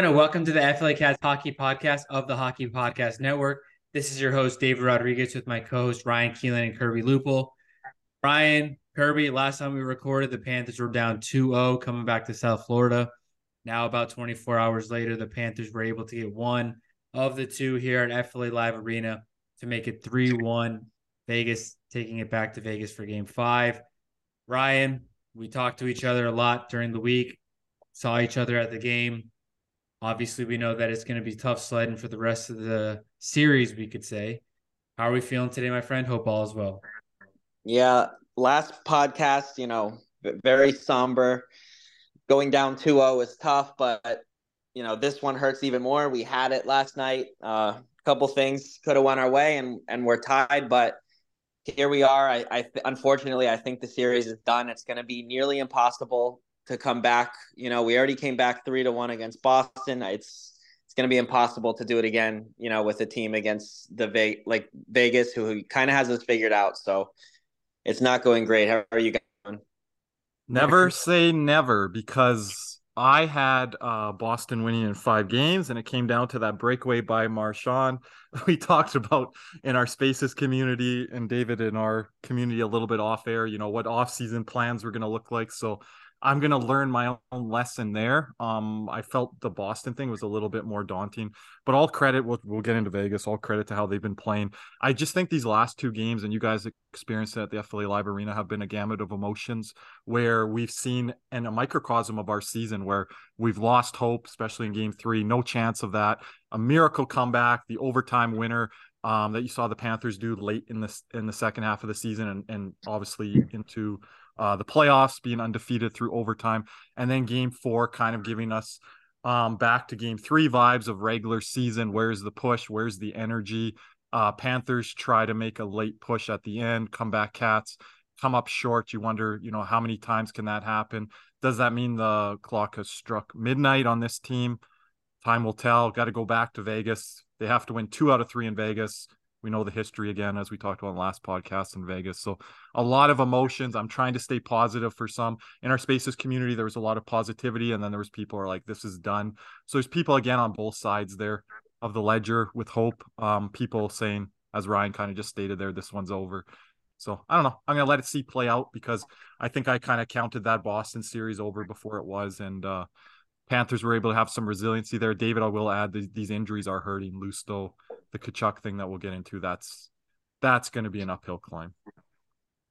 Everyone, and welcome to the FLA Cats Hockey Podcast of the Hockey Podcast Network. This is your host David Rodriguez with my co-host Ryan Keelan and Kirby Lupel. Ryan, Kirby, last time we recorded, the Panthers were down 2-0 coming back to South Florida. Now, about 24 hours later, the Panthers were able to get one of the two here at FLA Live Arena to make it 3-1. Vegas taking it back to Vegas for game five. Ryan, we talked to each other a lot during the week, saw each other at the game. Obviously, we know that it's going to be tough sledding for the rest of the series, we could say. How are we feeling today, my friend? Hope all is well. Yeah, last podcast, you know, very somber. Going down 2-0 is tough, but you know, this one hurts even more. We had it last night. A uh, couple things could have went our way and and we're tied, but here we are. I, I unfortunately I think the series is done. It's going to be nearly impossible to come back. You know, we already came back 3 to 1 against Boston. It's it's going to be impossible to do it again, you know, with a team against the Ve- like Vegas who, who kind of has us figured out. So it's not going great. How are you going? Never say never because I had uh, Boston winning in five games, and it came down to that breakaway by Marchand. We talked about in our Spaces community and David in our community a little bit off air. You know what off-season plans were going to look like. So I'm going to learn my own lesson there. Um, I felt the Boston thing was a little bit more daunting, but all credit, we'll, we'll get into Vegas, all credit to how they've been playing. I just think these last two games, and you guys experienced it at the FLA Live Arena, have been a gamut of emotions where we've seen and a microcosm of our season where we've lost hope, especially in game three, no chance of that. A miracle comeback, the overtime winner, um, that you saw the Panthers do late in this in the second half of the season and, and obviously into uh, the playoffs being undefeated through overtime, and then game four kind of giving us um, back to game three vibes of regular season. Where's the push? Where's the energy? Uh, Panthers try to make a late push at the end, comeback cats come up short. You wonder, you know, how many times can that happen? Does that mean the clock has struck midnight on this team? Time will tell. Got to go back to Vegas. They have to win two out of three in Vegas we know the history again as we talked about in last podcast in vegas. So a lot of emotions. I'm trying to stay positive for some. In our spaces community there was a lot of positivity and then there was people are like this is done. So there's people again on both sides there of the ledger with hope um, people saying as ryan kind of just stated there this one's over. So i don't know. I'm gonna let it see play out because i think i kind of counted that boston series over before it was and uh Panthers were able to have some resiliency there. David, I will add these, these injuries are hurting Lusto, the Tkachuk thing that we'll get into. That's that's going to be an uphill climb.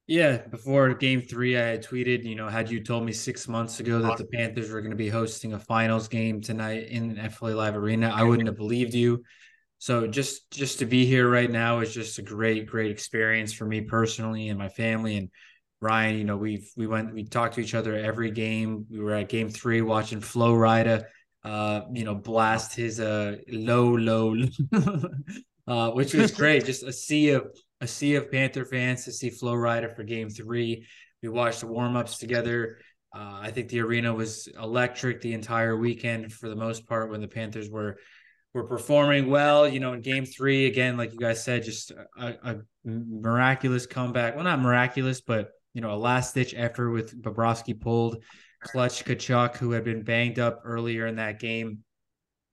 Yeah, before game three, I had tweeted, you know, had you told me six months ago that the Panthers were going to be hosting a finals game tonight in the FLA Live Arena, I wouldn't have believed you. So just just to be here right now is just a great, great experience for me personally and my family. And Ryan, you know, we've we went we talked to each other every game. We were at game three watching Flo Rida, uh, you know, blast his uh low, low, uh, which was great. Just a sea of a sea of Panther fans to see Flo Rida for game three. We watched the warm-ups together. Uh, I think the arena was electric the entire weekend for the most part when the Panthers were were performing well. You know, in game three, again, like you guys said, just a, a miraculous comeback. Well, not miraculous, but you know, a last ditch effort with Bobrovsky pulled. Clutch Tkachuk, who had been banged up earlier in that game,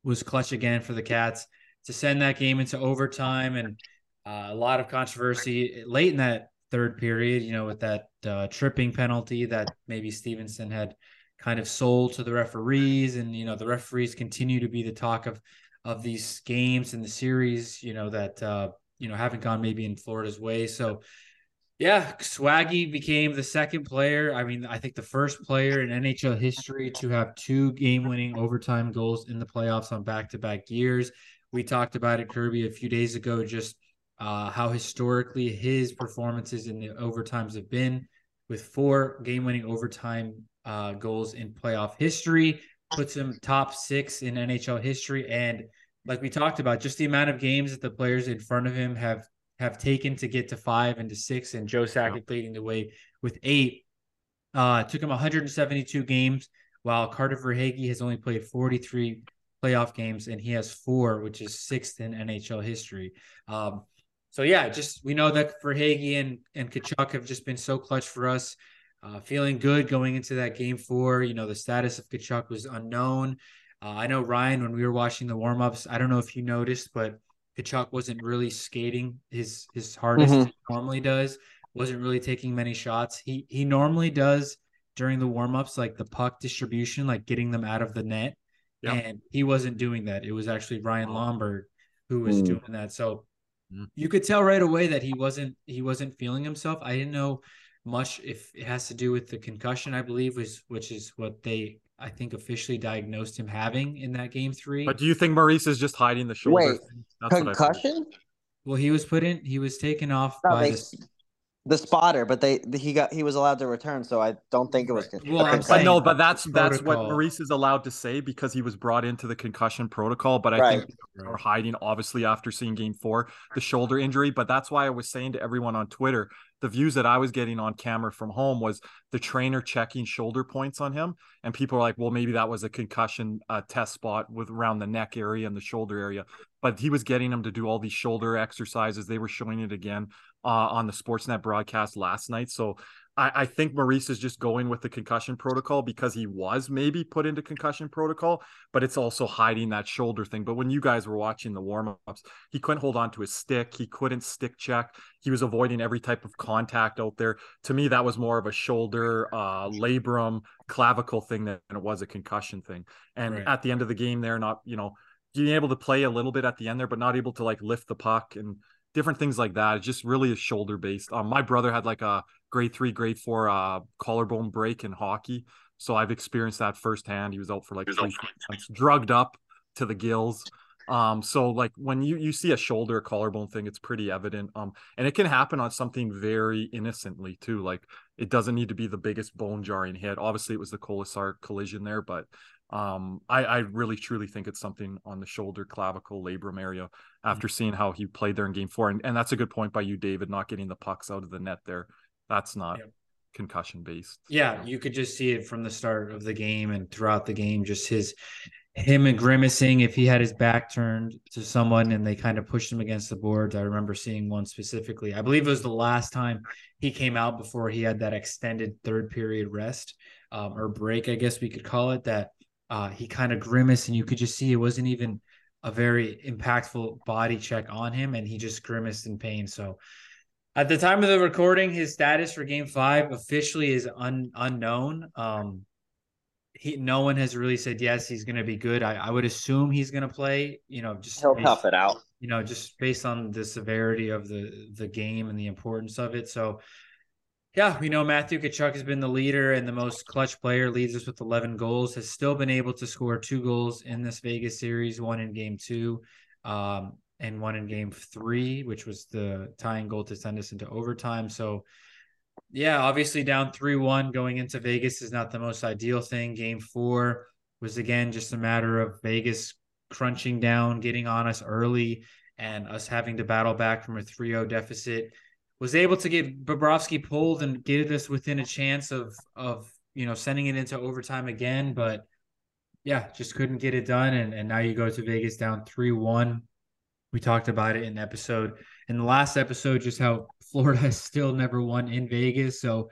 was clutch again for the Cats to send that game into overtime and uh, a lot of controversy late in that third period, you know, with that uh, tripping penalty that maybe Stephenson had kind of sold to the referees. And, you know, the referees continue to be the talk of, of these games and the series, you know, that, uh, you know, haven't gone maybe in Florida's way. So, Yeah, Swaggy became the second player. I mean, I think the first player in NHL history to have two game-winning overtime goals in the playoffs on back-to-back years. We talked about it, Kirby, a few days ago. Just uh, how historically his performances in the overtimes have been, with four game-winning overtime uh, goals in playoff history, puts him top six in NHL history. And like we talked about, just the amount of games that the players in front of him have have taken to get to five and to six, and Joe Sakic yeah. leading the way with eight. Uh, took him 172 games, while Carter Verhaeghe has only played 43 playoff games, and he has four, which is sixth in NHL history. Um, so yeah, just we know that Verhaeghe and and Tkachuk have just been so clutch for us. Uh, feeling good going into that game four. You know, the status of Tkachuk was unknown. Uh, I know Ryan when we were watching the warmups. I don't know if you noticed, but Tkachuk wasn't really skating his his hardest mm-hmm. normally does. Wasn't really taking many shots. He he normally does during the warmups, like the puck distribution, like getting them out of the net. Yep. And he wasn't doing that. It was actually Ryan Lomberg who was mm. doing that. So mm. you could tell right away that he wasn't he wasn't feeling himself. I didn't know much if it has to do with the concussion, I believe, was which is what they I think officially diagnosed him having in that game three. But do you think Maurice is just hiding the shoulder? Wait, concussion? Well, he was put in. He was taken off no, by they, the, the spotter, but they he got he was allowed to return, so I don't think it was. Well, I'm saying, no, but that's that's what Maurice is allowed to say because he was brought into the concussion protocol. But I right. think they are hiding, obviously, after seeing Game Four, the shoulder injury. But that's why I was saying to everyone on Twitter the views that I was getting on camera from home was the trainer checking shoulder points on him, and people are like, "Well, maybe that was a concussion uh, test spot with around the neck area and the shoulder area." But he was getting him to do all these shoulder exercises. They were showing it again uh, on the Sportsnet broadcast last night. So I, I, think Maurice is just going with the concussion protocol because he was maybe put into concussion protocol, but it's also hiding that shoulder thing. But when you guys were watching the warm-ups, he couldn't hold on to his stick. He couldn't stick check. He was avoiding every type of contact out there. To me, that was more of a shoulder, uh, labrum, clavicle thing than it was a concussion thing. And right. at the end of the game, they're not, you know, being able to play a little bit at the end there, but not able to like lift the puck and different things like that. It's just really a shoulder based. Um, my brother had like a grade three, grade four uh, collarbone break in hockey. So I've experienced that firsthand. He was out for like three months, drugged up to the gills. Um, so like when you you see a shoulder collarbone thing, it's pretty evident. Um, and it can happen on something very innocently too. Like it doesn't need to be the biggest bone jarring hit. Obviously, it was the Kolesar collision there, but um, I, I really truly think it's something on the shoulder, clavicle, labrum area mm-hmm. after seeing how he played there in game four. And, and that's a good point by you, David, not getting the pucks out of the net there. That's not concussion based. Yeah, you could just see it from the start of the game and throughout the game, just his him and grimacing if he had his back turned to someone and they kind of pushed him against the boards. I remember seeing one specifically. I believe it was the last time he came out before he had that extended third period rest um, or break, I guess we could call it. That uh, he kind of grimaced and you could just see it wasn't even a very impactful body check on him and he just grimaced in pain. So at the time of the recording, his status for Game Five officially is un, unknown. Um, he no one has really said yes he's going to be good. I, I would assume he's going to play. You know, just he'll based, tough it out. You know, just based on the severity of the the game and the importance of it. So, yeah, we know Matthew Tkachuk has been the leader and the most clutch player. Leads us with 11 goals. Has still been able to score two goals in this Vegas series. One in Game Two. Um, and one in game three, which was the tying goal to send us into overtime. So, yeah, obviously down 3 1 going into Vegas is not the most ideal thing. Game four was again just a matter of Vegas crunching down, getting on us early, and us having to battle back from a 3 0 deficit. Was able to get Bobrovsky pulled and get us within a chance of of you know sending it into overtime again, but yeah, just couldn't get it done. And, and now you go to Vegas down 3 1 we talked about it in episode in the last episode, just how Florida still never won in Vegas. So,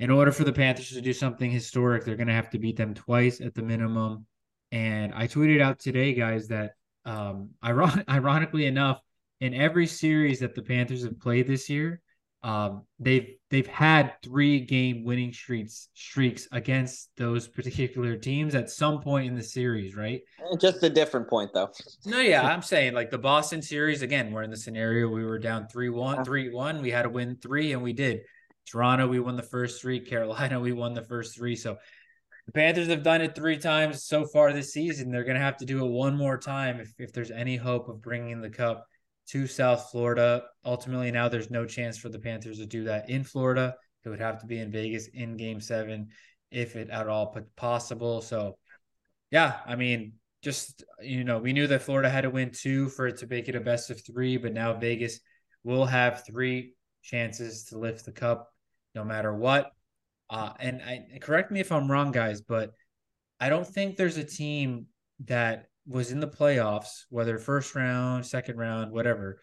in order for the Panthers to do something historic, they're going to have to beat them twice at the minimum. And I tweeted out today, guys, that um, iron- ironically enough, in every series that the Panthers have played this year, um, they've they've had three game winning streaks streaks against those particular teams at some point in the series, right? Just a different point though. No, yeah, I'm saying like the Boston series again, we're in the scenario we were down 3-1, 3-1, we had to win 3 and we did. Toronto, we won the first 3, Carolina, we won the first 3. So the Panthers have done it 3 times so far this season. They're going to have to do it one more time if if there's any hope of bringing the cup to South Florida. Ultimately, now there's no chance for the Panthers to do that in Florida. It would have to be in Vegas in game seven, if it at all possible. So, yeah, I mean, just, you know, we knew that Florida had to win two for it to make it a best of three, but now Vegas will have three chances to lift the cup no matter what. Uh, and I correct me if I'm wrong, guys, but I don't think there's a team that was in the playoffs, whether first round, second round, whatever,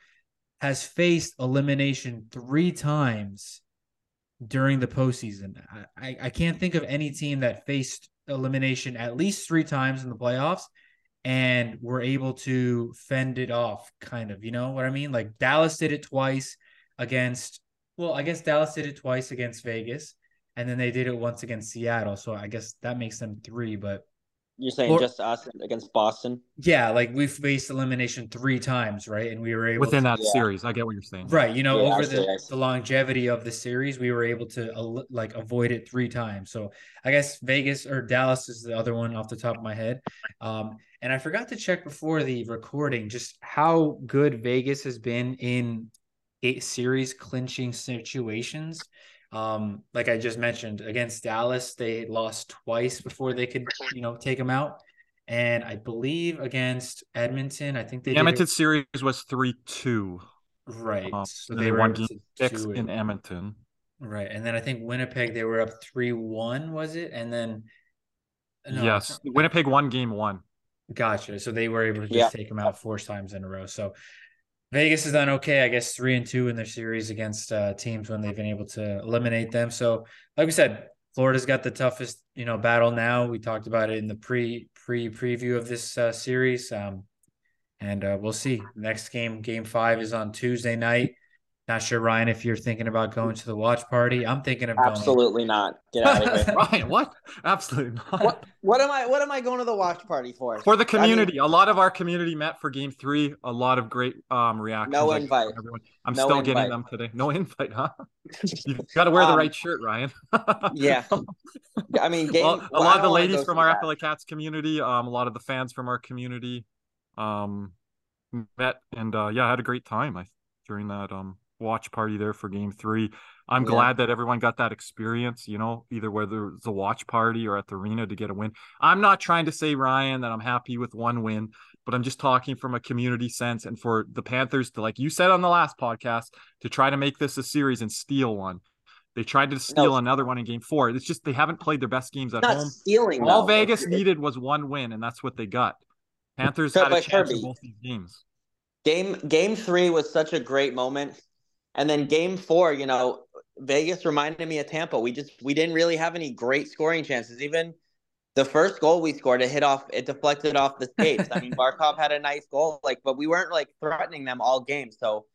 has faced elimination three times during the postseason. I, I can't think of any team that faced elimination at least three times in the playoffs and were able to fend it off, kind of. You know what I mean? Like Dallas did it twice against, well, I guess Dallas did it twice against Vegas, and then they did it once against Seattle. So I guess that makes them three, but you're saying or, just us against Boston? Yeah, like we've faced elimination three times, right? And we were able within to, that yeah. series. I get what you're saying. Right. You know, yeah, over the, the longevity of the series, we were able to like avoid it three times. So I guess Vegas or Dallas is the other one off the top of my head. Um, and I forgot to check before the recording just how good Vegas has been in eight series clinching situations. Um, like I just mentioned, against Dallas, they lost twice before they could, you know, take them out. And I believe against Edmonton, I think they the Edmonton series was three two. Right. Um, so they, won game six in Edmonton. Right. And then I think Winnipeg, they were up three one, was it? And then no, yes, Winnipeg won game one. Gotcha. So they were able to just yeah. take them out four times in a row. So Vegas has done okay, I guess, three and two in their series against uh, teams when they've been able to eliminate them. So, like we said, Florida's got the toughest, you know, battle now. We talked about it in the pre pre preview of this uh, series, um, and uh, we'll see. Next game, Game Five, is on Tuesday night. Not sure, Ryan, if you're thinking about going to the watch party. I'm thinking of absolutely going. not. Get out of here, Ryan. What? Absolutely not. What, what am I? What am I going to the watch party for? For the community. I mean, a lot of our community met for Game Three. A lot of great um reactions. No invite. Everyone. I'm no still invite. getting them today. No invite, huh? You've got to wear the um, right shirt, Ryan. yeah. I mean, game, well, a lot of the ladies from our FLA Cats community, um, a lot of the fans from our community, um, met and uh, yeah, I had a great time. I during that um watch party there for game three. I'm yeah. glad that everyone got that experience, you know, either whether it's a watch party or at the arena to get a win. I'm not trying to say, Ryan, that I'm happy with one win, but I'm just talking from a community sense and for the Panthers to, like you said on the last podcast, to try to make this a series and steal one. They tried to steal no. another one in game four. It's just they haven't played their best games at not home. Stealing, All. Vegas needed was one win, and that's what they got. Panthers had a chance in both these games. Game game three was such a great moment and then game four, you know, Vegas reminded me of Tampa. We just we didn't really have any great scoring chances. Even the first goal we scored, it hit off, it deflected off the skates. I mean, Barkov had a nice goal, like, but we weren't like threatening them all game. So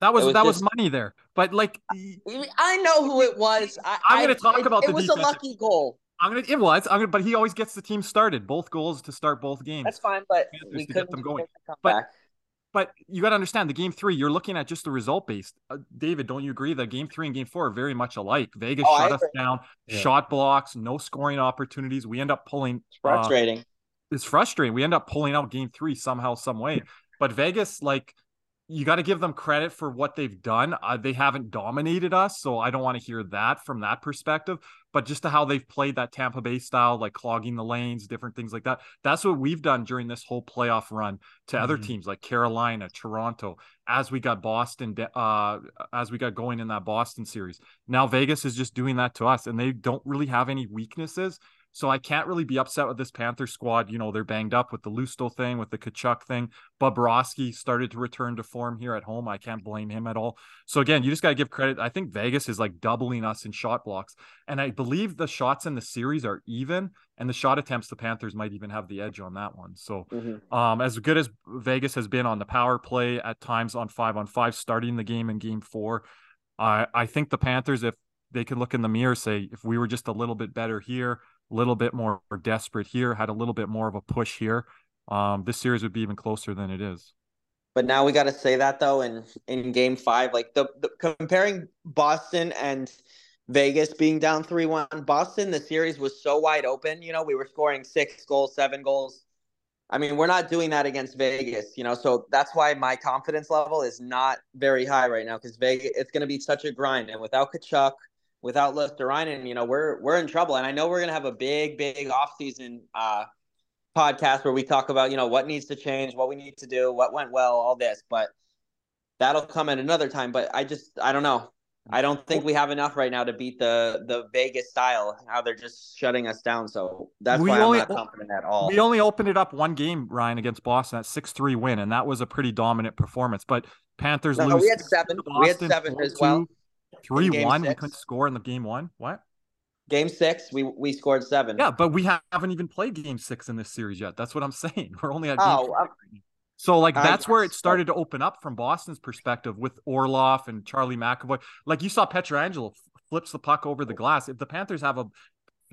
that was, was that just, was money there. But like, I know who it was. I, am going to talk it, about it. It was a lucky goal. I'm gonna. It was. I'm gonna. But he always gets the team started. Both goals to start both games. That's fine, but we couldn't get them going. But but you got to understand the game three, you're looking at just the result based. Uh, David, don't you agree that game three and game four are very much alike? Vegas oh, shut us down, yeah. shot blocks, no scoring opportunities. We end up pulling. It's frustrating. Uh, it's frustrating. We end up pulling out game three somehow, some way. But Vegas, like, you got to give them credit for what they've done. Uh, they haven't dominated us, so I don't want to hear that from that perspective. But just to how they've played that Tampa Bay style, like clogging the lanes, different things like that. That's what we've done during this whole playoff run to mm-hmm. other teams like Carolina, Toronto. As we got Boston, uh, as we got going in that Boston series, now Vegas is just doing that to us, and they don't really have any weaknesses. So I can't really be upset with this Panther squad. You know, they're banged up with the Lusto thing, with the Tkachuk thing. Bobrovsky started to return to form here at home. I can't blame him at all. So again, you just got to give credit. I think Vegas is like doubling us in shot blocks. And I believe the shots in the series are even and the shot attempts, the Panthers might even have the edge on that one. So mm-hmm. um, as good as Vegas has been on the power play at times on five on five, starting the game in game four, I I think the Panthers, if they can look in the mirror, say if we were just a little bit better here, a little bit more desperate here, had a little bit more of a push here, um, this series would be even closer than it is. But now we got to say that though, in in Game Five, like the, the comparing Boston and Vegas being down three one, Boston the series was so wide open. You know, we were scoring six goals, seven goals. I mean, we're not doing that against Vegas, you know, so that's why my confidence level is not very high right now because Vegas it's going to be such a grind, and without Tkachuk, without Luostarinen, you know, we're we're in trouble, and I know we're going to have a big, big offseason uh, podcast where we talk about you know what needs to change, what we need to do, what went well, all this. But that'll come at another time. But I just I don't know. I don't think we have enough right now to beat the the Vegas style. How they're just shutting us down. So that's we why only, I'm not confident at all. We only opened it up one game, Ryan, against Boston, that six three win, and that was a pretty dominant performance. But Panthers no, lose. We had seven. we had seven as well. Three one. Six. We couldn't score in the game one. What? Game six, we we scored seven. Yeah, but we haven't even played game six in this series yet. That's what I'm saying. We're only at oh, um, so like that's where it started to open up from Boston's perspective with Orlov and Charlie McAvoy. Like you saw Pietrangelo flips the puck over the oh. glass. If the Panthers have a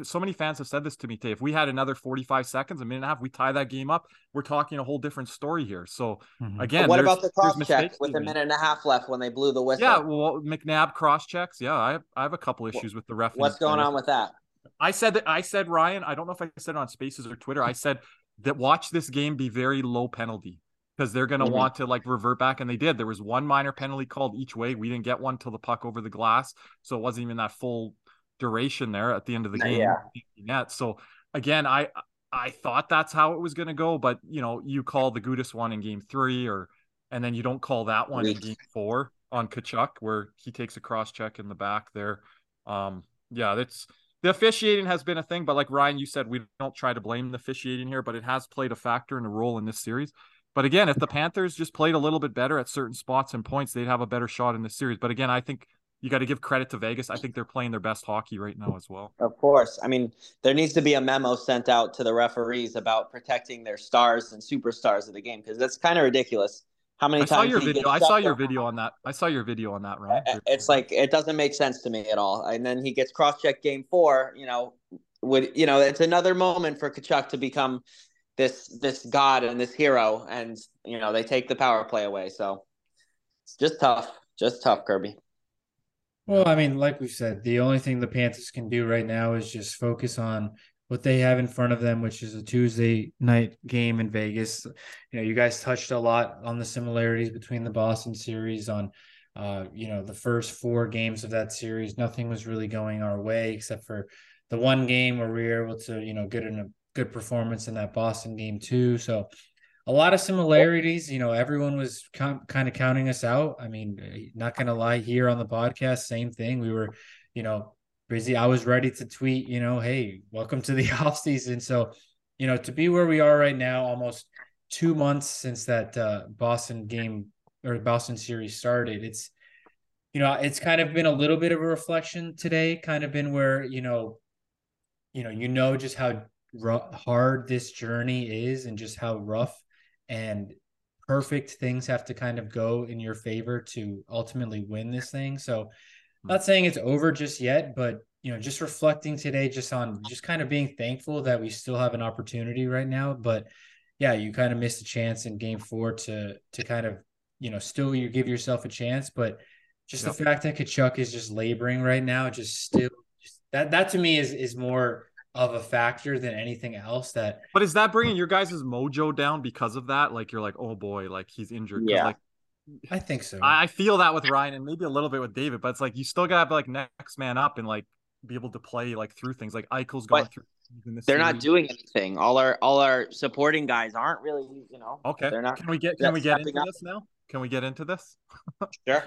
so many fans have said this to me, Tay. If we had another 45 seconds, a minute and a half, we tie that game up, we're talking a whole different story here. So mm-hmm. again, what about the cross check with a minute and a half left when they blew the whistle? Yeah, well, McNabb cross checks. Yeah, I have, I have a couple issues with the ref. What's going on with that? I said that I said Ryan. I don't know if I said it on Spaces or Twitter. I said that watch this game be very low penalty because they're going to mm-hmm. want to like revert back, and they did. There was one minor penalty called each way. We didn't get one till the puck over the glass, so it wasn't even that full duration there at the end of the game. Yeah. Net. So again, I I thought that's how it was going to go, but you know, you call the Gudas one in game three, or and then you don't call that one in game four on Tkachuk, where he takes a cross check in the back there. Um, yeah, that's the officiating has been a thing, but like Ryan, you said, we don't try to blame the officiating here, but it has played a factor and a role in this series. But again, if the Panthers just played a little bit better at certain spots and points, they'd have a better shot in this series. But again, I think you got to give credit to Vegas. I think they're playing their best hockey right now as well. Of course. I mean, there needs to be a memo sent out to the referees about protecting their stars and superstars of the game because that's kind of ridiculous. How many I times saw your video? I saw your video on that. I saw your video on that, right? It's like it doesn't make sense to me at all. And then he gets cross-checked game four. You know, would you know? It's another moment for Tkachuk to become this this god and this hero, and you know they take the power play away. So it's just tough, just tough, Kirby. Well, I mean, like we said, the only thing the Panthers can do right now is just focus on what they have in front of them, which is a Tuesday night game in Vegas. You know, you guys touched a lot on the similarities between the Boston series on uh, you know, the first four games of that series, nothing was really going our way except for the one game where we were able to, you know, get in a good performance in that Boston game too. So a lot of similarities. You know, everyone was com- kind of counting us out. I mean, not going to lie, here on the podcast, same thing. We were, you know, busy. I was ready to tweet, you know, hey, welcome to the off season. So, you know, to be where we are right now, almost two months since that uh, Boston game or Boston series started, it's, you know, it's kind of been a little bit of a reflection today, kind of been where, you know, you know, you know just how hard this journey is and just how rough and perfect things have to kind of go in your favor to ultimately win this thing. So, hmm. not saying it's over just yet, but you know, just reflecting today, just on just kind of being thankful that we still have an opportunity right now. But yeah, you kind of missed a chance in game four to to kind of you know still you give yourself a chance, but just yep. the fact that Tkachuk is just laboring right now, just still just, that that to me is is more of a factor than anything else that but is that bringing your guys' mojo down because of that? Like you're like oh boy like he's injured. Yeah. like i think so. I feel that with ryan and maybe a little bit with david but it's like you still gotta be like next man up and like be able to play like through things. Like eichel's going through they're series. not doing anything. All our all our supporting guys aren't really you know okay. they're not can we get can we get into up. this now? Can we get into this? Sure.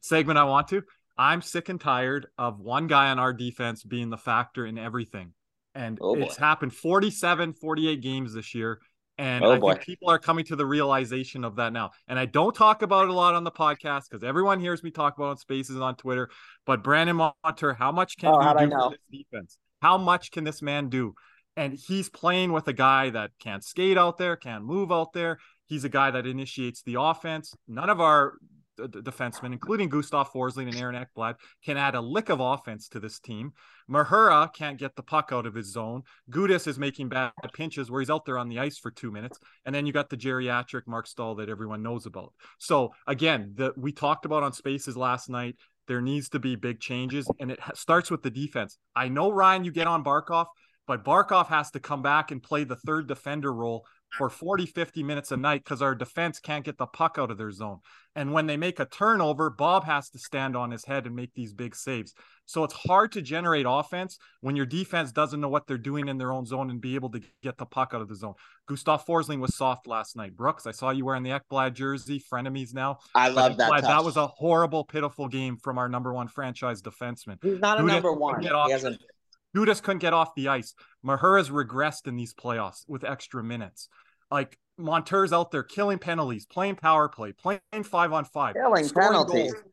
Segment i want to. I'm sick and tired of one guy on our defense being the factor in everything and oh it's happened 47, 48 games this year. And oh I boy. think people are coming to the realization of that now. And I don't talk about it a lot on the podcast because everyone hears me talk about it on spaces on Twitter. But Brandon Montour, how much can oh, he do for this defense? How much can this man do? And he's playing with a guy that can't skate out there, can't move out there. He's a guy that initiates the offense. None of our uh, defensemen, including Gustav Forsling and Aaron Ekblad, can add a lick of offense to this team. Mahura can't get the puck out of his zone. Gudas is making bad pinches where he's out there on the ice for two minutes. And then you got the geriatric Mark Staal that everyone knows about. So again, the we talked about on spaces last night. There needs to be big changes, and it starts with the defense. I know Ryan, you get on Barkov, but Barkov has to come back and play the third defender role for 40, 50 minutes a night because our defense can't get the puck out of their zone. And when they make a turnover, Bob has to stand on his head and make these big saves. So it's hard to generate offense when your defense doesn't know what they're doing in their own zone and be able to get the puck out of the zone. Gustav Forsling was soft last night. Brooks, I saw you wearing the Ekblad jersey, frenemies now. I love that. That was a horrible, pitiful game from our number one franchise defenseman. He's not a number one. He hasn't. Gudas couldn't get off the ice. Mahura's regressed in these playoffs with extra minutes. Like Montour's out there killing penalties, playing power play, playing five on five, killing penalties. Goals.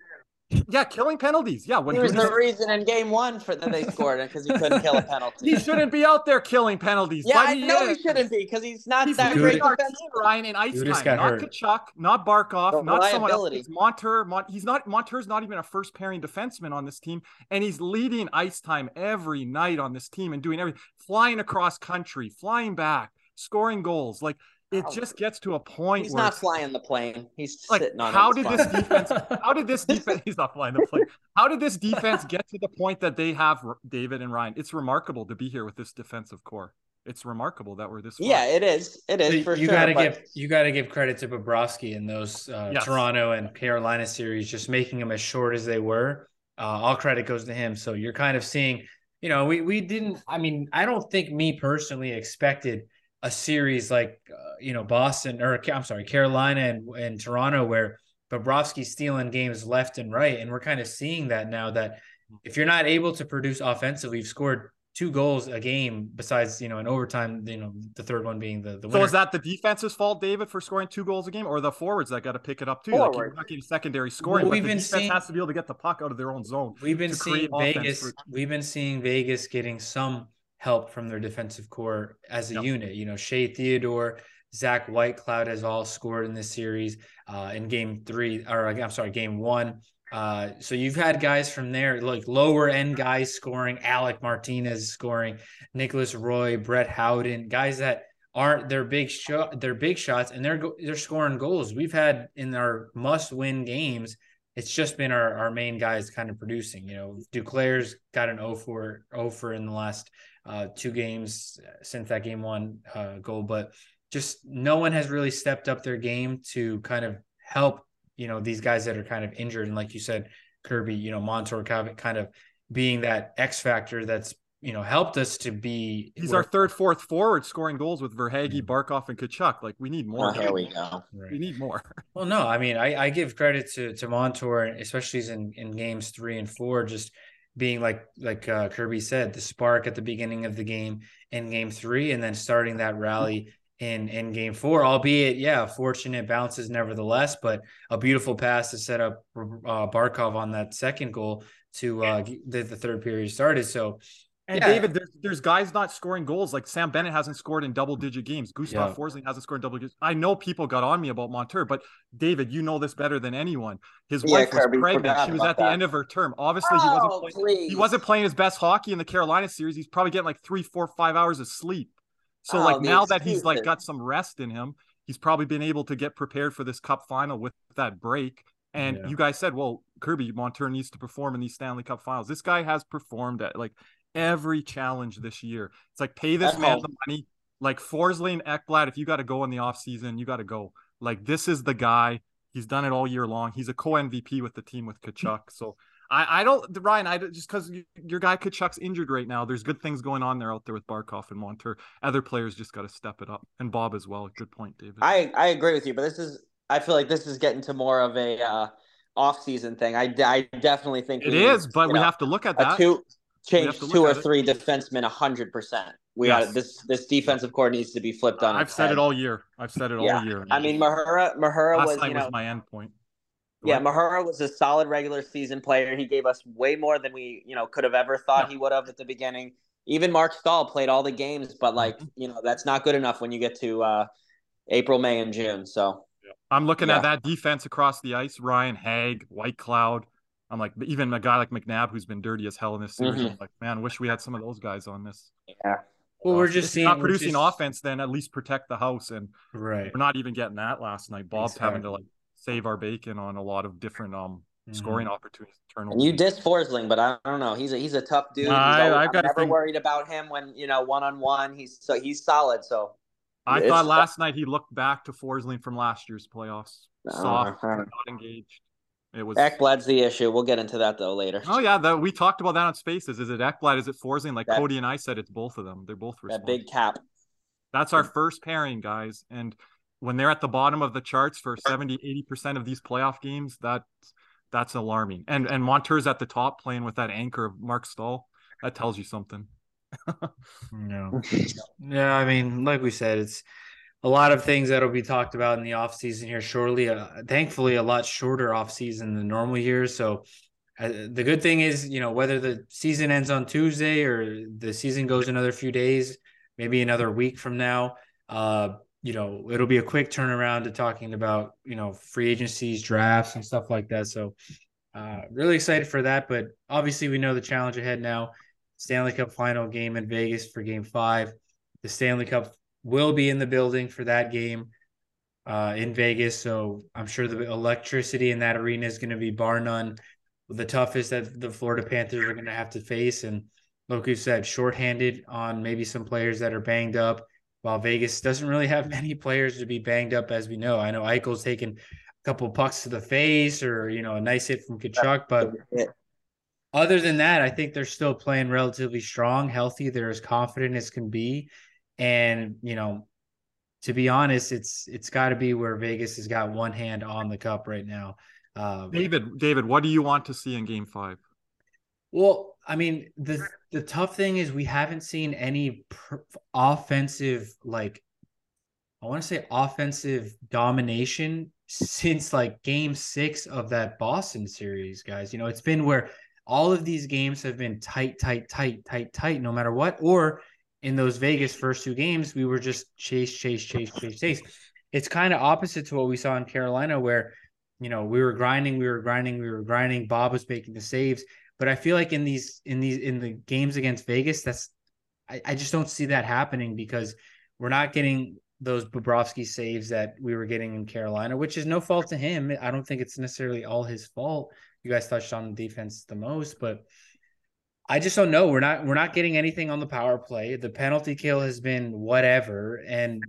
Yeah, killing penalties. Yeah, when he was Gudas... the reason in game one for that they scored it because he couldn't kill a penalty. he shouldn't be out there killing penalties. Yeah, I know is. he shouldn't be because he's not he's that great defensive. Ryan and ice Gudas time, not hurt. Tkachuk, not Barkov, the not someone else. It's Montour. Mont- he's not Montour's not even a first pairing defenseman on this team, and he's leading ice time every night on this team and doing everything, flying across country, flying back, scoring goals. Like it oh, just gets to a point he's where not flying the plane. He's like, sitting on. How did this defense? How did this defense? He's not flying the plane. How did this defense get to the point that they have David and Ryan? It's remarkable to be here with this defensive core. It's remarkable that we're this. Far. Yeah, it is. It is for you sure. gotta but... give you gotta give credit to Bobrovsky in those uh, yes. Toronto and Carolina series, just making them as short as they were. Uh, all credit goes to him. So you're kind of seeing, you know, we we didn't. I mean, I don't think me personally expected a series like uh, you know Boston or I'm sorry Carolina and, and Toronto where Bobrovsky's stealing games left and right, and we're kind of seeing that now that if you're not able to produce offensively, you've scored two goals a game besides you know an overtime you know the third one being the the winner. so is that the defense's fault david for scoring two goals a game or the forwards that got to pick it up too Forward. like not getting secondary scoring well, we've been seeing has to be able to get the puck out of their own zone we've been seeing vegas for... we've been seeing vegas getting some help from their defensive core as a yep. unit. You know, Shea Theodore, Zach Whitecloud has all scored in this series uh, in game three, or I'm sorry, game one. Uh, so you've had guys from there, like lower end guys scoring, Alec Martinez scoring, Nicolas Roy, Brett Howden, guys that aren't their big shot, their big shots, and they're they're scoring goals. We've had in our must win games it's just been our, our main guys kind of producing. You know, Duclair's got an 0 for 0 for in the last uh, two games since that game one uh, goal, but just no one has really stepped up their game to kind of help you know these guys that are kind of injured. And like you said, Kirby, you know, Montour kind of being that X factor that's you know, helped us to be. He's our third, fourth forward scoring goals with Verhaeghe, Barkov, and Tkachuk. Like we need more. Oh, here we go. Right. We need more. Well, no, I mean, I, I give credit to to Montour, especially in in games three and four, just being like like uh, Kirby said, the spark at the beginning of the game in game three, and then starting that rally in in game four, albeit yeah, fortunate bounces nevertheless, but a beautiful pass to set up uh, Barkov on that second goal to uh, the, the third period started. So and yeah. David, there's, there's guys not scoring goals. Like Sam Bennett hasn't scored in double digit games. Gustav yeah. Forsling hasn't scored double digits. I know people got on me about Montour, but David, you know this better than anyone. His yeah, wife was Kirby, pregnant. She was at the end of her term. Obviously, oh, he wasn't oh, playing, he wasn't playing his best hockey in the Carolina series. He's probably getting like three, four, five hours of sleep. So oh, like now that he's like got some rest in him, he's probably been able to get prepared for this cup final with that break. And yeah. you guys said, well, Kirby Montour needs to perform in these Stanley Cup finals. This guy has performed at like every challenge this year. It's like pay this man the money. Like Forsling, Ekblad, if you got to go in the offseason, you got to go. Like this is the guy. He's done it all year long. He's a co MVP with the team with Tkachuk. So I, I don't, Ryan, I just because your guy Tkachuk's injured right now. There's good things going on there out there with Barkov and Montour. Other players just got to step it up, and Bob as well. Good point, David. I I agree with you, but this is I feel like this is getting to more of a uh, off season thing. I, I definitely think it is, but we know, have to look at that. Two, change two or three defensemen hundred percent. We yes. got this. This defensive core needs to be flipped on. I've said head. it all year. I've said it yeah. all year. I mean, Mahura. Mahura Last was night you know, was my end point. yeah, Mahura was a solid regular season player. He gave us way more than we you know could have ever thought yeah. he would have at the beginning. Even Mark Staal played all the games, but like mm-hmm. you know that's not good enough when you get to uh, April, May, and June. So I'm looking Yeah. at that defense across the ice. Ryan Hague, White Cloud. I'm like, even a guy like McNabb who's been dirty as hell in this series. Mhm. I'm like, man, wish we had some of those guys on this. Yeah. Well, we're just you're seeing not producing just- offense. Then at least protect the house, and right? we're not even getting that last night. Bob's having to like save our bacon on a lot of different um Mhm. scoring opportunities. Turnovers. And you diss Forsling, but I don't know. He's a he's a tough dude. Nah, I- always, I've I'm gotta never think- worried about him when you know one on one. He's so he's solid. So I It's- thought last night he looked back to Forsling from last year's playoffs. I Soft, know. I not don't engaged. It was. Ekblad's the issue. We'll get into that though later. Oh yeah, that we talked about that on Spaces. Is it Ekblad? Is it Forsling? Like That- Cody and I said, it's both of them. They're both that big cap. That's our first pairing, guys. And when they're at the bottom of the charts for 70, 80% of these playoff games, that that's alarming. And and Montour's at the top playing with that anchor of Mark Staal. That tells you something. No. Yeah, I mean, like we said, it's a lot of things that'll be talked about in the off season here shortly. Uh, thankfully, a lot shorter off season than normal years. So uh, the good thing is, you know, whether the season ends on Tuesday or the season goes another few days, maybe another week from now, uh, you know, it'll be a quick turnaround to talking about, you know, free agencies, drafts, and stuff like that. So uh, really excited for that. But obviously, we know the challenge ahead now. Stanley Cup final game in Vegas for game five. The Stanley Cup will be in the building for that game uh, in Vegas. So I'm sure the electricity in that arena is going to be bar none the toughest that the Florida Panthers are going to have to face. And like you said, shorthanded on maybe some players that are banged up, while Vegas doesn't really have many players to be banged up, as we know. I know Eichel's taken a couple pucks to the face or, you know, a nice hit from Tkachuk, but other than that, I think they're still playing relatively strong, healthy. They're as confident as can be. And, you know, to be honest, it's it's got to be where Vegas has got one hand on the cup right now. Uh, David, David, what do you want to see in game five? well, I mean, the the tough thing is we haven't seen any pr- offensive like I want to say offensive domination since like game 6 of that Boston series, guys. You know, it's been where all of these games have been tight tight tight tight tight no matter what or in those Vegas first two games we were just chase chase chase chase chase. It's kind of opposite to what we saw in Carolina where you know, we were grinding, we were grinding, we were grinding. Bob was making the saves, but I feel like in these in these in the games against Vegas, that's I, I just don't see that happening because we're not getting those Bobrovsky saves that we were getting in Carolina, which is no fault to him. I don't think it's necessarily all his fault. You guys touched on the defense the most, but I just don't know. We're not we're not getting anything on the power play. The penalty kill has been whatever, and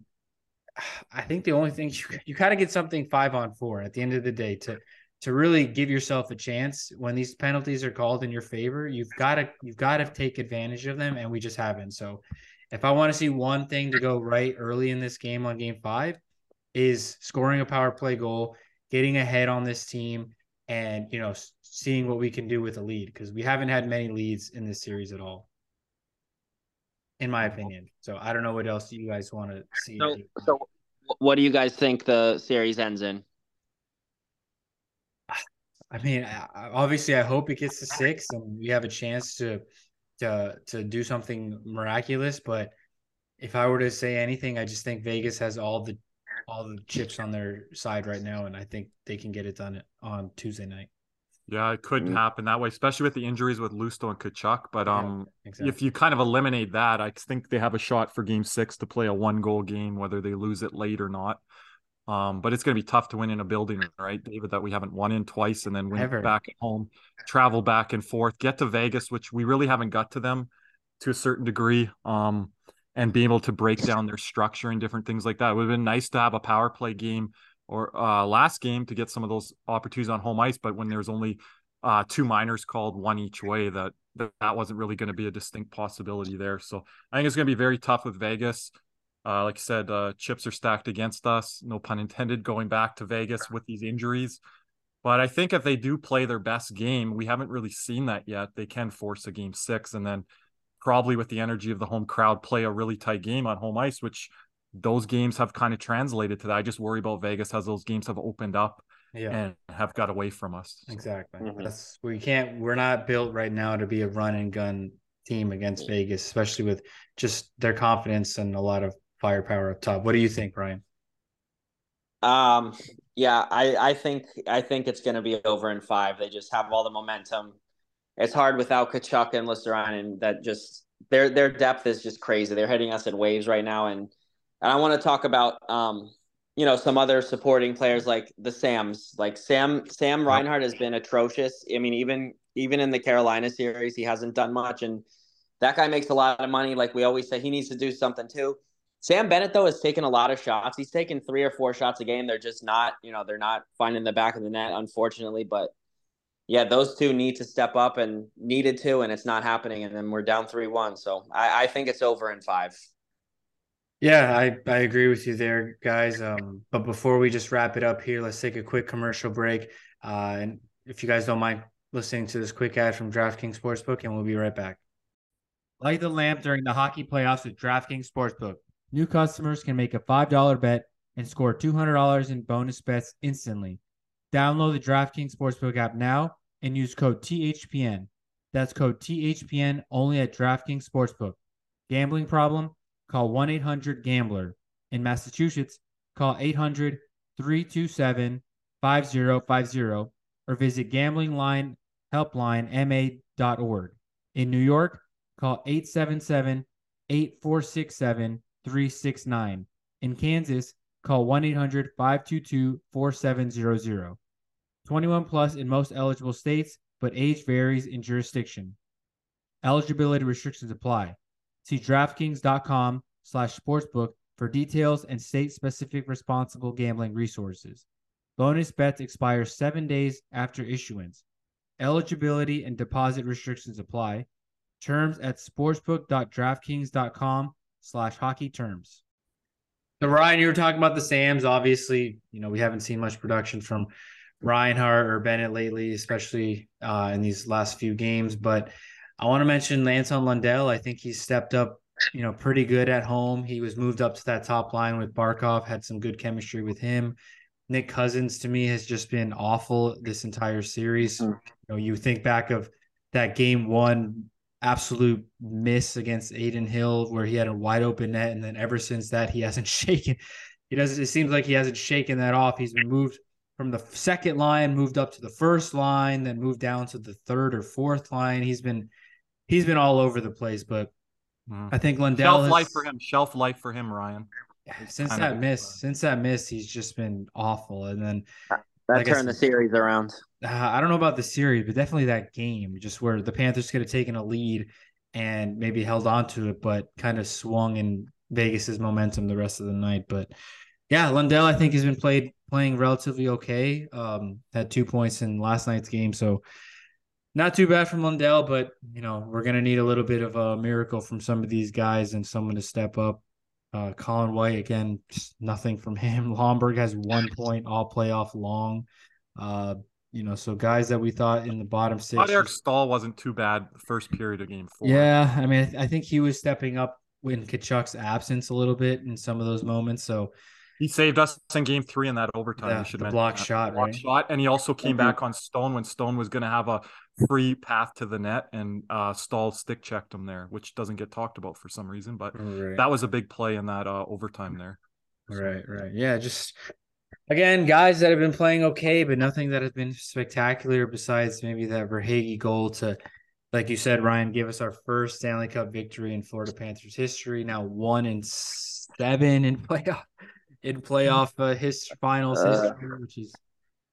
I think the only thing you you got to get something five on four at the end of the day to to really give yourself a chance when these penalties are called in your favor. You've got to you've got to take advantage of them, and we just haven't. So, if I want to see one thing to go right early in this game on Game Five, is scoring a power play goal, getting ahead on this team, and you know seeing what we can do with a lead because we haven't had many leads in this series at all in my opinion. So I don't know what else you guys want to see. So, so what do you guys think the series ends in? I mean, obviously, I hope it gets to six and we have a chance to to to do something miraculous. But if I were to say anything, I just think Vegas has all the all the chips on their side right now, and I think they can get it done on Tuesday night. Yeah, it could Mm. happen that way, especially with the injuries with Lusto and Tkachuk. But Yeah, um, Exactly. if you kind of eliminate that, I think they have a shot for game six to play a one goal game, whether they lose it late or not. Um, but it's going to be tough to win in a building, right, David, that we haven't won in twice and then win Ever. back at home, travel back and forth, get to Vegas, which we really haven't got to them to a certain degree. Um, and being able to break down their structure and different things like that. It would have been nice to have a power play game or uh, last game to get some of those opportunities on home ice. But when there's only uh, two minors called one each way, that that, wasn't really going to be a distinct possibility there. So I think it's going to be very tough with Vegas. Uh, like I said, uh, chips are stacked against us. No pun intended. Going back to Vegas with these injuries. But I think if they do play their best game, we haven't really seen that yet. They can force a game six and then probably with the energy of the home crowd play a really tight game on home ice, which those games have kind of translated to that. I just worry about Vegas as those games have opened up yeah. and have got away from us. Exactly. Mhm. That's we can't. We're not built right now to be a run and gun team against Vegas, especially with just their confidence and a lot of firepower up top. What do you think, Ryan? Um, Yeah, I, I think I think it's going to be over in five. They just have all the momentum. It's hard without Tkachuk and and That just their their depth is just crazy. They're hitting us in waves right now, and and I want to talk about um you know some other supporting players like the Sams. Like Sam Sam Reinhart has been atrocious. I mean, even even in the Carolina series, he hasn't done much, and that guy makes a lot of money. Like we always say, he needs to do something too. Sam Bennett though has taken a lot of shots. He's taken three or four shots a game. They're just not, you know, they're not finding the back of the net, unfortunately. But yeah, those two need to step up and needed to, and it's not happening. And then we're down three one. So I, I think it's over in five. Yeah, I, I agree with you there, guys. Um, but before we just wrap it up here, let's take a quick commercial break. Uh, and if you guys don't mind listening to this quick ad from DraftKings Sportsbook, and we'll be right back. Light the lamp during the hockey playoffs with DraftKings Sportsbook. New customers can make a $5 bet and score $200 in bonus bets instantly. Download the DraftKings Sportsbook app now and use code THPN. That's code THPN only at DraftKings Sportsbook. Gambling problem? Call 1 800 Gambler. In Massachusetts, call 800 327 5050 or visit gamblingline.helpline.ma.org. In New York, call 877 8467 369. In Kansas, call 1 800 522 4700. 21 plus in most eligible states, but age varies in jurisdiction. Eligibility restrictions apply. See DraftKings.com slash sportsbook for details and state-specific responsible gambling resources. Bonus bets expire seven days after issuance. Eligibility and deposit restrictions apply. Terms at sportsbook.draftkings.com slash hockey terms. So Ryan, you were talking about the Sams. Obviously, you know we haven't seen much production from Reinhart or Bennett lately, especially uh, in these last few games. But I want to mention Anton Lundell. I think he's stepped up, you know, pretty good at home. He was moved up to that top line with Barkov, had some good chemistry with him. Nick Cousins to me has just been awful this entire series. Mm-hmm. You know, you think back of that game one absolute miss against Adin Hill where he had a wide open net, and then ever since that he hasn't shaken. He does. It seems like he hasn't shaken that off. He's been moved from the second line, moved up to the first line, then moved down to the third or fourth line. He's been he's been all over the place, but mm. I think Lundell shelf has, life for him. Shelf life for him, Ryan. Since that miss, uh, since that miss, he's just been awful. And then that like turned the series around. Uh, I don't know about the series, but definitely that game, just where the Panthers could have taken a lead and maybe held on to it, but kind of swung in Vegas's momentum the rest of the night. But yeah, Lundell, I think has been played playing relatively okay. Um, had two points in last night's game, so not too bad from Lundell. But you know, we're gonna need a little bit of a miracle from some of these guys and someone to step up. Uh, Colin White again, nothing from him. Lomberg has one point all playoff long. Uh, you know, so guys that we thought in the bottom six. Thought Eric Staal wasn't too bad the first period of game four. Yeah, I mean, I think he was stepping up in Tkachuk's absence a little bit in some of those moments. So he saved us in game three in that overtime. Yeah, should the block that. shot, block right? shot, and he also came mm-hmm. back on Stone when Stone was going to have a free path to the net, and uh, Staal stick checked him there, which doesn't get talked about for some reason. But right. that was a big play in that uh, overtime there. Right, right, yeah. Just again, guys that have been playing okay, but nothing that has been spectacular besides maybe that Verhaeghe goal to, like you said, Ryan, give us our first Stanley Cup victory in Florida Panthers history. Now one in seven in playoff in playoff uh, his finals uh, history, which is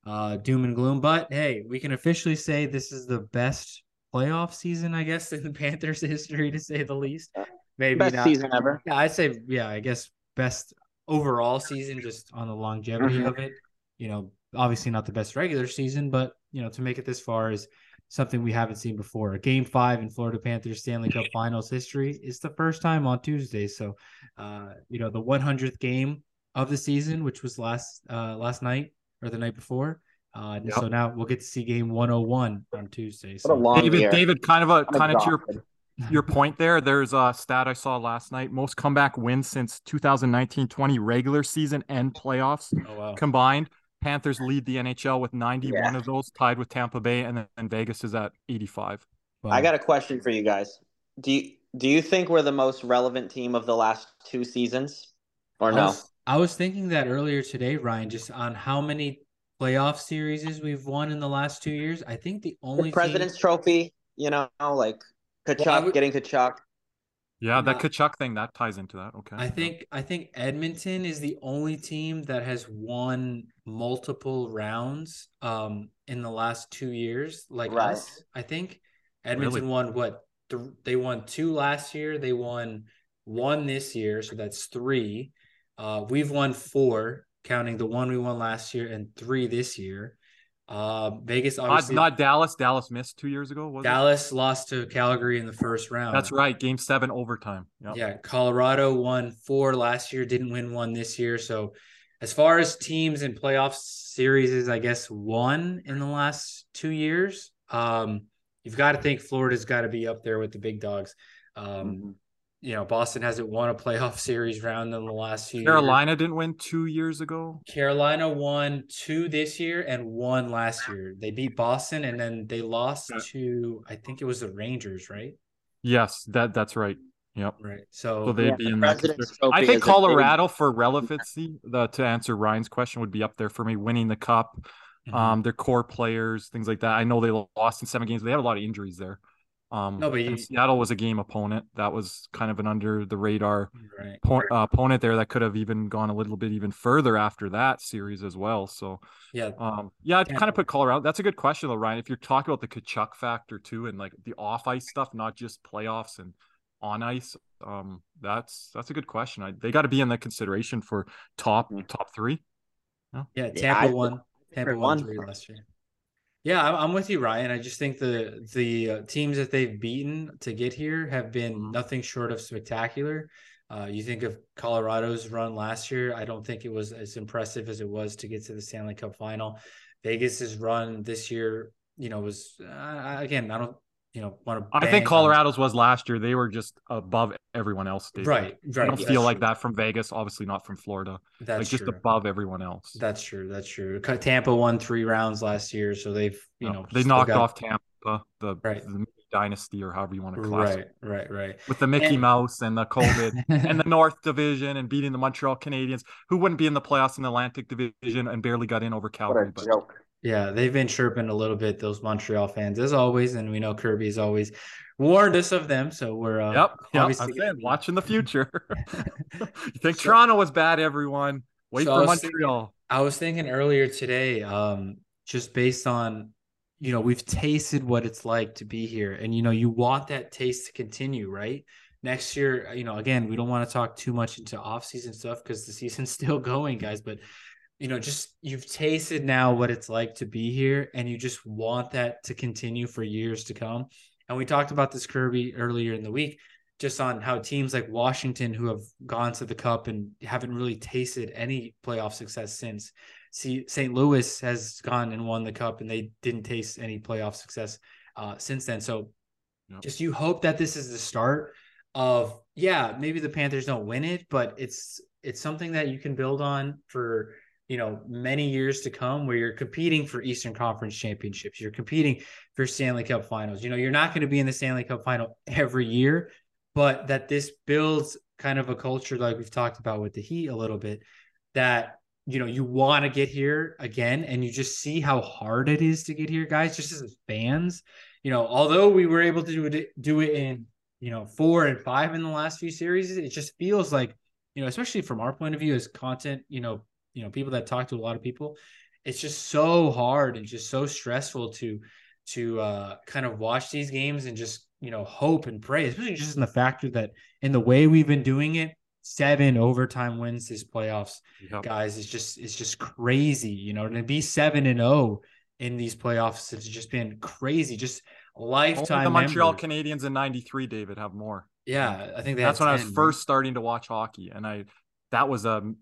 uh, doom and gloom. But hey, we can officially say this is the best playoff season, I guess, in the Panthers history, to say the least. Maybe best not. season ever. Yeah, I'd say yeah. I guess best overall season just on the longevity mm-hmm. of it. You know, obviously not the best regular season, but you know, to make it this far is something we haven't seen before. Game five in Florida Panthers Stanley Cup Finals history is the first time on Tuesday. So, uh, you know, the 100th game of the season, which was last uh, last night or the night before. Uh, yep. So now we'll get to see game 101 on Tuesday. So. David, year. David, kind of a I'm kind exhausted. of to your your point there, there's a stat I saw last night. Most comeback wins since 2019-20 regular season and playoffs oh, wow. combined. Panthers lead the NHL with 91 yeah. of those, tied with Tampa Bay, and then Vegas is at 85. Wow. I got a question for you guys. Do you do you think we're the most relevant team of the last two seasons, or no? I was thinking that earlier today, Ryan, just on how many playoff series we've won in the last two years. I think the only the President's team... Trophy, you know, like Tkachuk Well, I would- getting Tkachuk. Yeah, that Tkachuk thing that ties into that. Okay. I think I think Edmonton is the only team that has won multiple rounds um in the last two years, like Right. us. I think Edmonton Really? won what th- they won two last year. They won one this year, so that's three. Uh, we've won four, counting the one we won last year and three this year. Uh, Vegas Not, obviously. not Dallas. Dallas missed two years ago. Was it? Dallas lost to Calgary in the first round. That's right. Game seven overtime. Yep. Yeah, Colorado won four last year, didn't win one this year. So, as far as teams in playoff series, is I guess one in the last two years. Um, you've got to think Florida's got to be up there with the big dogs. Um, Mhm. You know, Boston hasn't won a playoff series round in the last few years. Carolina didn't win two years ago. Carolina won two this year and one last year. They beat Boston and then they lost Yeah. to I think it was the Rangers, right? Yes, that that's right. Yep. Right. So, So they'd Yeah, be the in that. President's I think is a big- Colorado for relevancy, the to answer Ryan's question would be up there for me. Winning the cup, Mhm. um, their core players, things like that. I know they lost in seven games. But they had a lot of injuries there. Um, No, but and you- Seattle was a game opponent. That was kind of an under the radar right. po- uh, opponent there that could have even gone a little bit even further after that series as well. So, Yeah. um, yeah, I'd kind of put Colorado. That's a good question though, Ryan. If you're talking about the Tkachuk factor too, and like the off ice stuff, not just playoffs and on ice, um, that's that's a good question. I, they got to be in the consideration for top Mm. top three. Yeah, Yeah, Tampa I- won. Tampa for won one. three last year. Yeah, I'm, with you, Ryan. I just think the the uh, teams that they've beaten to get here have been Mm-hmm. Mhm. nothing short of spectacular. Uh, you think of Colorado's run last year. I don't think it was as impressive as it was to get to the Stanley Cup final. Vegas's run this year, you know, was uh, again. I don't, you know, want to. I think Colorado's was last year. They were just above everyone else. David. Right, I don't that's feel like true. that from Vegas. Obviously not from Florida. That's like just true. above everyone else. That's true. That's true. Tampa won three rounds last year, so they've you No, know they knocked got- off Tampa, the, Right. the dynasty or however you want to class Right, it, right, right. with the Mickey And- Mouse and the COVID and the North Division and beating the Montreal Canadiens, who wouldn't be in the playoffs in the Atlantic Division and barely got in over What Calgary. a But joke. Yeah, they've been chirping a little bit, those Montreal fans, as always, and we know Kirby's always warned us of them. So we're uh, yep, yep. obviously I'm saying, watching the future. you think So- Toronto was bad, everyone? Wait So I for thinking- Montreal. I was thinking earlier today, um, just based on, you know, we've tasted what it's like to be here, and you know, you want that taste to continue, right? Next year, you know, again, we don't want to talk too much into off-season stuff because the season's still going, guys. But you know, just you've tasted now what it's like to be here, and you just want that to continue for years to come. And we talked about this Kirby earlier in the week, just on how teams like Washington, who have gone to the Cup and haven't really tasted any playoff success since. See, St. Louis has gone and won the Cup, and they didn't taste any playoff success uh, since then. So, Yep. just you hope that this is the start of yeah, maybe the Panthers don't win it, but it's it's something that you can build on for you know many years to come where you're competing for Eastern Conference championships. You're competing for Stanley Cup finals. You know, you're not going to be in the Stanley Cup final every year, but that this builds kind of a culture like we've talked about with the Heat a little bit that you know you want to get here again and you just see how hard it is to get here guys just as fans you know although we were able to do it do it in you know four and five in the last few series it just feels like you know especially from our point of view as content you know you know people that talk to a lot of people it's just so hard and just so stressful to to uh kind of watch these games and just you know hope and pray especially just in the factor that in the way we've been doing it seven overtime wins this playoffs Yep. guys it's just it's just crazy you know to be seven and oh in these playoffs it's just been crazy just Only lifetime the Montreal memory. Canadiens in '93, David, have more. yeah i think they That's when I was first starting to watch hockey, and I that was a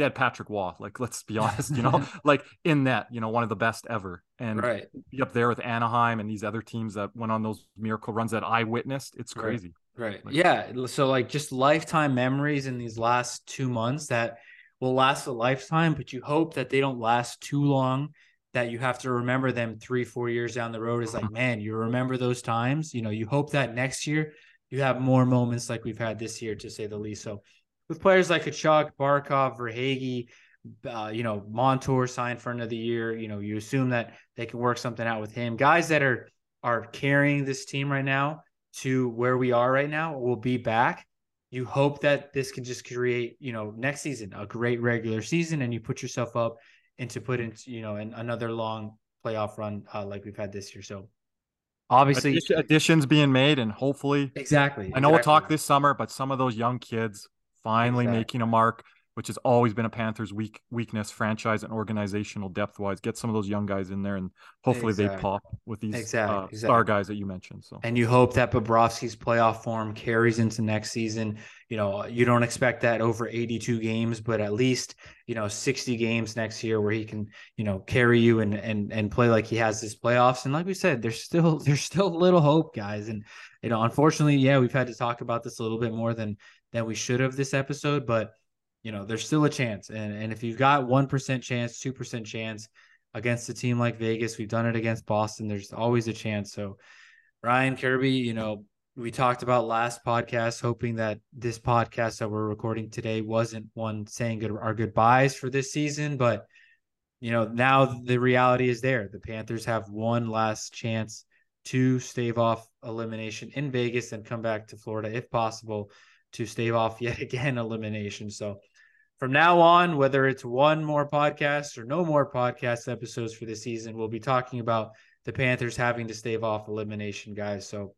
dead Patrick Roy. Like, let's be honest, you know, like in that, you know, one of the best ever, and right up there with Anaheim and these other teams that went on those miracle runs that I witnessed. It's Right. crazy. Right. Like- yeah. So like just lifetime memories in these last two months that will last a lifetime, but you hope that they don't last too long. That you have to remember them three, four years down the road is like, mm-hmm. man, you remember those times. You know, you hope that next year you have more moments like we've had this year, to say the least. So with players like Tkachuk, Barkov, Verhaeghe, uh, you know, Montour signed for another year. You know, you assume that they can work something out with him. Guys that are are carrying this team right now to where we are right now will be back. You hope that this can just create, you know, next season a great regular season, and you put yourself up and to put into, you know, in another long playoff run uh, like we've had this year. So obviously, additions being made, and hopefully, exactly. I know exactly. we'll talk this summer, but some of those young kids finally Exactly. making a mark which has always been a Panthers weak weakness, franchise and organizational depth wise. Get some of those young guys in there, and hopefully they pop with these Exactly, uh, exactly. star guys that you mentioned. So and you hope that Bobrovsky's playoff form carries into next season. You know, you don't expect that over 82 games, but at least, you know, 60 games next year where he can, you know, carry you and and and play like he has this playoffs. And like we said, there's still there's still little hope, guys. And you know, unfortunately, yeah, we've had to talk about this a little bit more than than we should have this episode, but you know, there's still a chance. And and if you've got 1% chance, 2% chance against a team like Vegas, we've done it against Boston, there's always a chance. So Ryan Kirby, you know, we talked about last podcast, hoping that this podcast that we're recording today wasn't one saying good our goodbyes for this season, but you know, now the reality is there. The Panthers have one last chance to stave off elimination in Vegas and come back to Florida if possible to stave off yet again elimination. So from now on, whether it's one more podcast or no more podcast episodes for the season, we'll be talking about the Panthers having to stave off elimination, guys. So,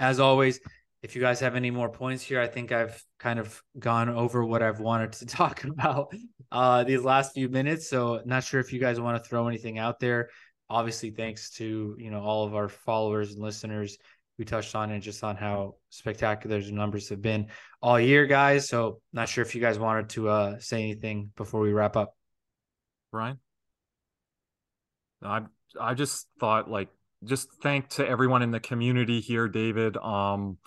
as always, if you guys have any more points here, I think I've kind of gone over what I've wanted to talk about uh, these last few minutes. So, not sure if you guys want to throw anything out there. Obviously, thanks to you know all of our followers and listeners. We touched on it just on how spectacular the numbers have been all year, guys. So, not sure if you guys wanted to uh, say anything before we wrap up. Brian, I I just thought like just thank to everyone in the community here, David. Um,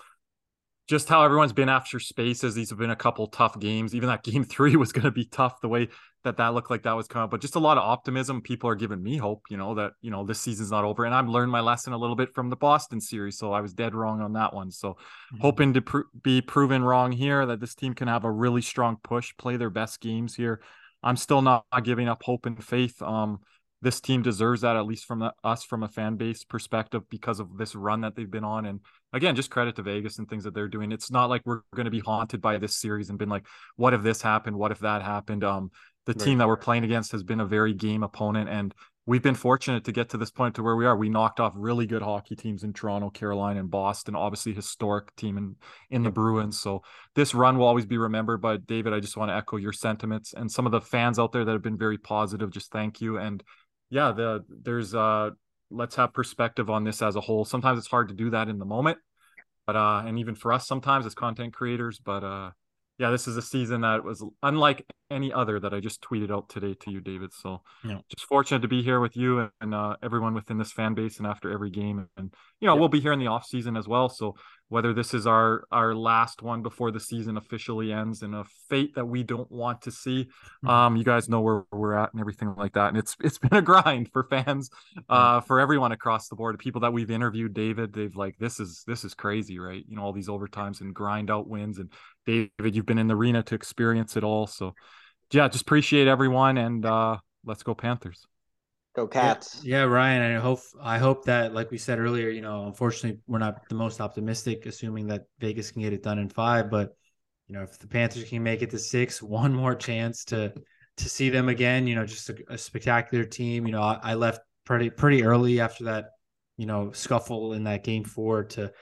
just how everyone's been after spaces. These have been a couple tough games. Even that game three was going to be tough the way that that looked like that was coming. But just a lot of optimism. People are giving me hope, you know, that you know this season's not over. And I've learned my lesson a little bit from the Boston series, so I was dead wrong on that one. So Mm-hmm. hoping to pr- be proven wrong here. That this team can have a really strong push, play their best games here. I'm still not giving up hope and faith. Um, this team deserves that at least from the, us from a fan base perspective because of this run that they've been on. And again just credit to vegas and things that they're doing. It's not like we're going to be haunted by this series and been like what if this happened? What if that happened? Um the Right. team that we're playing against has been a very game opponent and we've been fortunate to get to this point to where we are. We knocked off really good hockey teams in toronto carolina and boston obviously historic team in in the bruins. So this run will always be remembered but david i just want to echo your sentiments and some of the fans out there that have been very positive just thank you. And yeah, the there's uh let's have perspective on this as a whole. Sometimes it's hard to do that in the moment. But uh and even for us sometimes as content creators, but uh yeah, this is a season that was unlike any other that I just tweeted out today to you, David. So Yeah. just fortunate to be here with you and uh, everyone within this fan base and after every game. And you know, Yeah. we'll be here in the off season as well. So whether this is our our last one before the season officially ends and a fate that we don't want to see, Mhm. um, you guys know where we're at and everything like that. And it's it's been a grind for fans, uh, for everyone across the board. People that we've interviewed, David, they've like this is this is crazy, right? You know, all these overtimes and grind out wins. And David, you've been in the arena to experience it all. So yeah, just appreciate everyone and uh let's go Panthers. Go Cats. Yeah, Ryan. I hope I hope that, like we said earlier, you know, unfortunately, we're not the most optimistic, assuming that Vegas can get it done in five. But you know, if the Panthers can make it to six, one more chance to to see them again. You know, just a, a spectacular team. You know, I, I left pretty pretty early after that, you know, scuffle in that game four to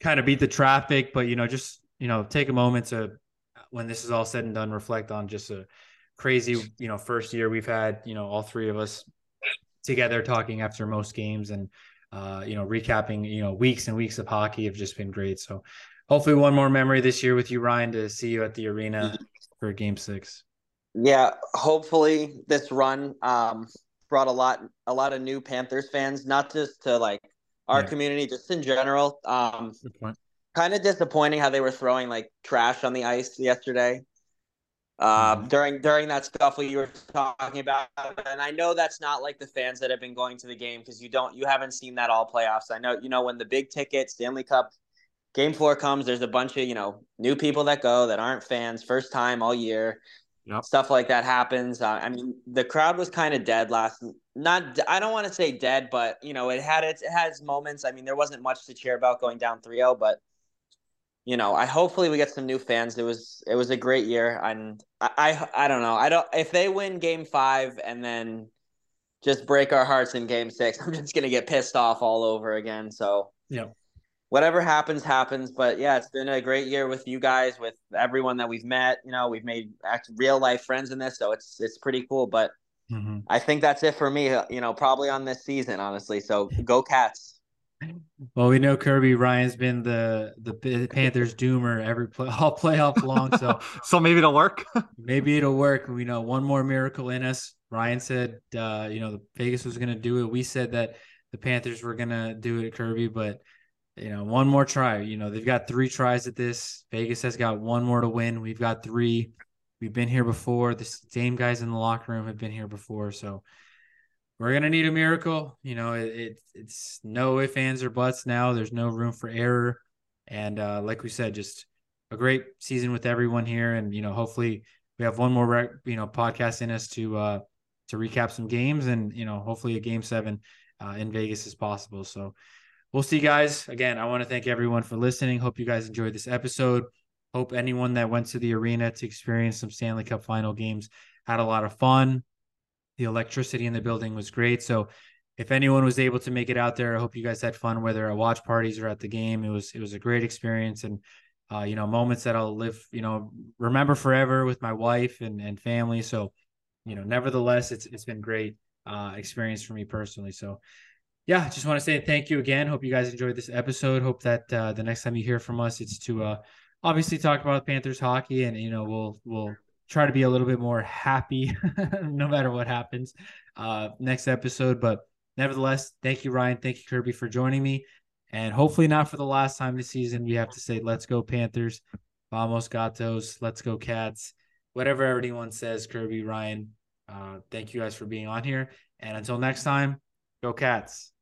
kind of beat the traffic. But you know, just you know, take a moment to when this is all said and done, reflect on just a crazy, you know, first year we've had. You know, all three of us together talking after most games and uh, you know recapping you know weeks and weeks of hockey have just been great so hopefully one more memory this year with you ryan to see you at the arena for game six Yeah, hopefully this run um, brought a lot a lot of new Panthers fans, not just to like our Yeah. community, just in general. Um, kind of disappointing how they were throwing like trash on the ice yesterday. Uh, Mhm. during during that scuffle you were talking about, and I know that's not like the fans that have been going to the game because you don't you haven't seen that all playoffs. I know you know when the big ticket Stanley Cup game four comes, there's a bunch of, you know, new people that go that aren't fans, first time all year. Yep. Stuff like that happens. Uh, I mean, the crowd was kind of dead last. Not, I don't want to say dead, but you know, it had its, it has moments. I mean, there wasn't much to cheer about going down 3-0, but you know, I hopefully we get some new fans. It was, it was a great year, and I, I, I don't know. I don't if they win Game Five and then just break our hearts in Game Six, I'm just gonna get pissed off all over again. So Yeah. whatever happens, happens. But yeah, it's been a great year with you guys, with everyone that we've met. You know, we've made act- real life friends in this, so it's it's pretty cool. But Mhm. I think that's it for me. You know, probably on this season, honestly. So go Cats. Well, we know Kirby Ryan's been the the Panthers doomer every play all playoff long, so so maybe it'll work. maybe it'll work. We know one more miracle in us. Ryan said, uh, you know, the Vegas was going to do it. We said that the Panthers were going to do it at Kirby, but you know, one more try. You know, they've got three tries at this. Vegas has got one more to win. We've got three. We've been here before. The same guys in the locker room have been here before, so we're gonna need a miracle. You know, it, it it's no ifs, ands, or buts now. There's no room for error. And uh, like we said, just a great season with everyone here. And you know, hopefully we have one more rec- you know podcast in us to uh to recap some games and you know hopefully a game seven uh, in Vegas is possible. So we'll see, guys. Again, I want to thank everyone for listening. Hope you guys enjoyed this episode. Hope anyone that went to the arena to experience some Stanley Cup final games had a lot of fun the electricity in the building was great. So if anyone was able to make it out there, I hope you guys had fun, whether at watch parties or at the game. It was it was a great experience and uh, you know, moments that I'll live, you know, remember forever with my wife and, and family. So, you know, nevertheless, it's it's been great uh experience for me personally. So yeah, just want to say thank you again. Hope you guys enjoyed this episode. Hope that uh, the next time you hear from us, it's to uh, obviously talk about Panthers hockey, and you know we'll we'll try to be a little bit more happy no matter what happens uh next episode. But nevertheless thank you ryan. Thank you kirby for joining me. And hopefully not for the last time this season we have to say let's go panthers vamos gatos let's go cats whatever everyone says kirby ryan. Uh thank you guys for being on here. And until next time go cats